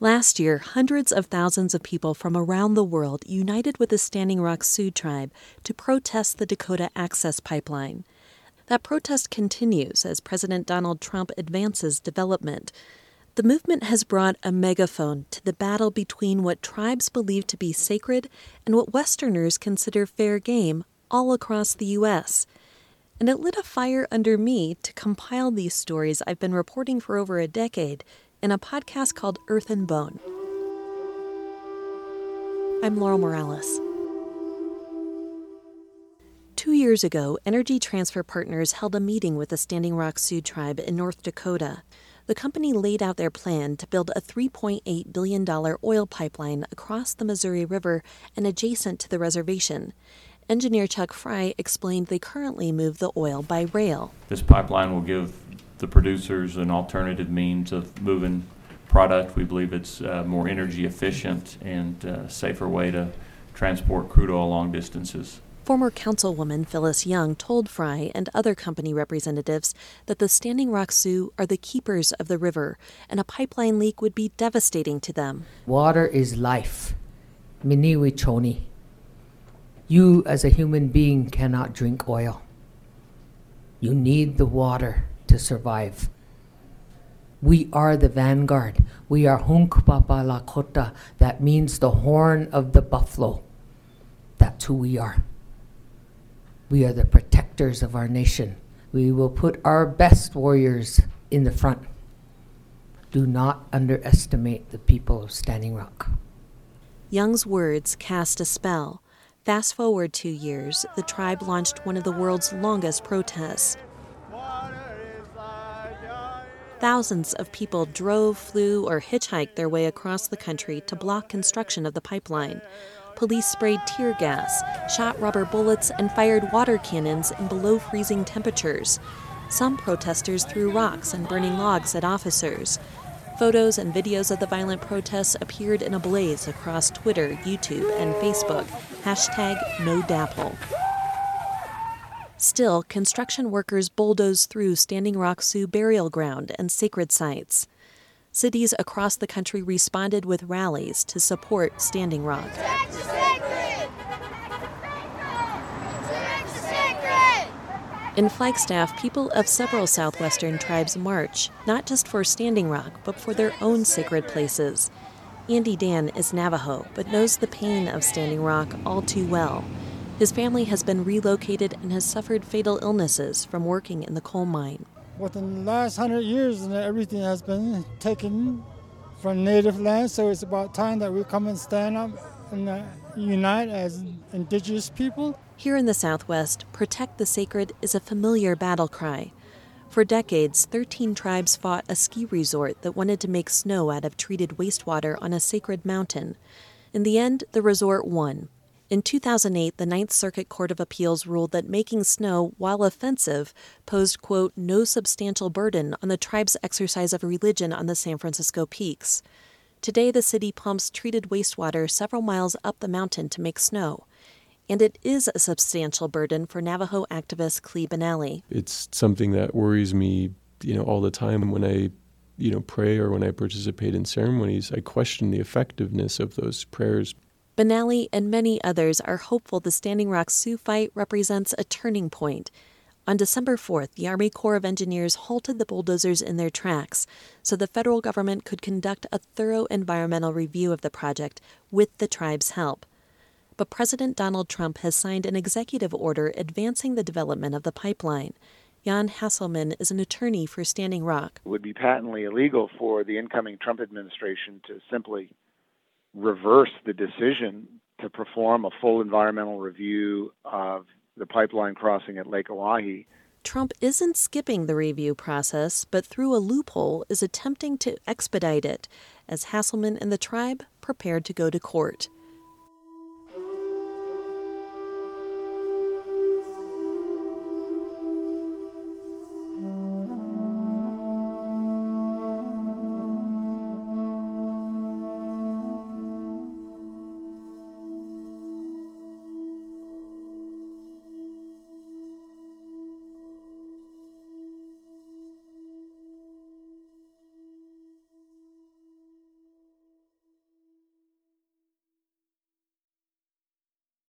Last year, hundreds of thousands of people from around the world united with the Standing Rock Sioux tribe to protest the Dakota Access Pipeline. That protest continues as President Donald Trump advances development. The movement has brought a megaphone to the battle between what tribes believe to be sacred and what Westerners consider fair game all across the U.S. And it lit a fire under me to compile these stories I've been reporting for over a decade in a podcast called Earth and Bone. I'm Laurel Morales. Two years ago, Energy Transfer Partners held a meeting with the Standing Rock Sioux tribe in North Dakota. The company laid out their plan to build a $3.8 billion oil pipeline across the Missouri River and adjacent to the reservation. Engineer Chuck Frey explained they currently move the oil by rail. This pipeline will give the producers an alternative means of moving product. We believe it's a more energy efficient and uh, safer way to transport crude oil long distances. Former Councilwoman Phyllis Young told Frey and other company representatives that the Standing Rock Sioux are the keepers of the river, and a pipeline leak would be devastating to them. Water is life. Miniwi choni. You, as a human being, cannot drink oil. You need the water to survive. We are the vanguard. We are Hunkpapa Lakota. That means the horn of the buffalo. That's who we are. We are the protectors of our nation. We will put our best warriors in the front. Do not underestimate the people of Standing Rock. Young's words cast a spell. Fast forward two years, the tribe launched one of the world's longest protests. Thousands of people drove, flew, or hitchhiked their way across the country to block construction of the pipeline police sprayed tear gas, shot rubber bullets, and fired water cannons in below freezing temperatures. Some protesters threw rocks and burning logs at officers. Photos and videos of the violent protests appeared in a blaze across Twitter, YouTube, and Facebook. Hashtag NoDAPL. Still, construction workers bulldozed through Standing Rock Sioux burial ground and sacred sites. Cities across the country responded with rallies to support Standing Rock. In Flagstaff, people of several southwestern tribes march, not just for Standing Rock, but for their own sacred places. Andy Dan is Navajo, but knows the pain of Standing Rock all too well. His family has been relocated and has suffered fatal illnesses from working in the coal mine. Within the last hundred years, everything has been taken from native land, so it's about time that we come and stand up and uh, unite as indigenous people. Here in the Southwest, protect the sacred is a familiar battle cry. For decades, 13 tribes fought a ski resort that wanted to make snow out of treated wastewater on a sacred mountain. In the end, the resort won. In 2008, the Ninth Circuit Court of Appeals ruled that making snow, while offensive, posed, quote, no substantial burden on the tribe's exercise of religion on the San Francisco peaks. Today, the city pumps treated wastewater several miles up the mountain to make snow and it is a substantial burden for Navajo activist Klee Benally. It's something that worries me, you know, all the time when I, you know, pray or when I participate in ceremonies. I question the effectiveness of those prayers. Benally and many others are hopeful the Standing Rock Sioux fight represents a turning point. On December 4th, the Army Corps of Engineers halted the bulldozers in their tracks so the federal government could conduct a thorough environmental review of the project with the tribe's help but President Donald Trump has signed an executive order advancing the development of the pipeline. Jan Hasselman is an attorney for Standing Rock. It would be patently illegal for the incoming Trump administration to simply reverse the decision to perform a full environmental review of the pipeline crossing at Lake Oahe. Trump isn't skipping the review process, but through a loophole is attempting to expedite it, as Hasselman and the tribe prepared to go to court.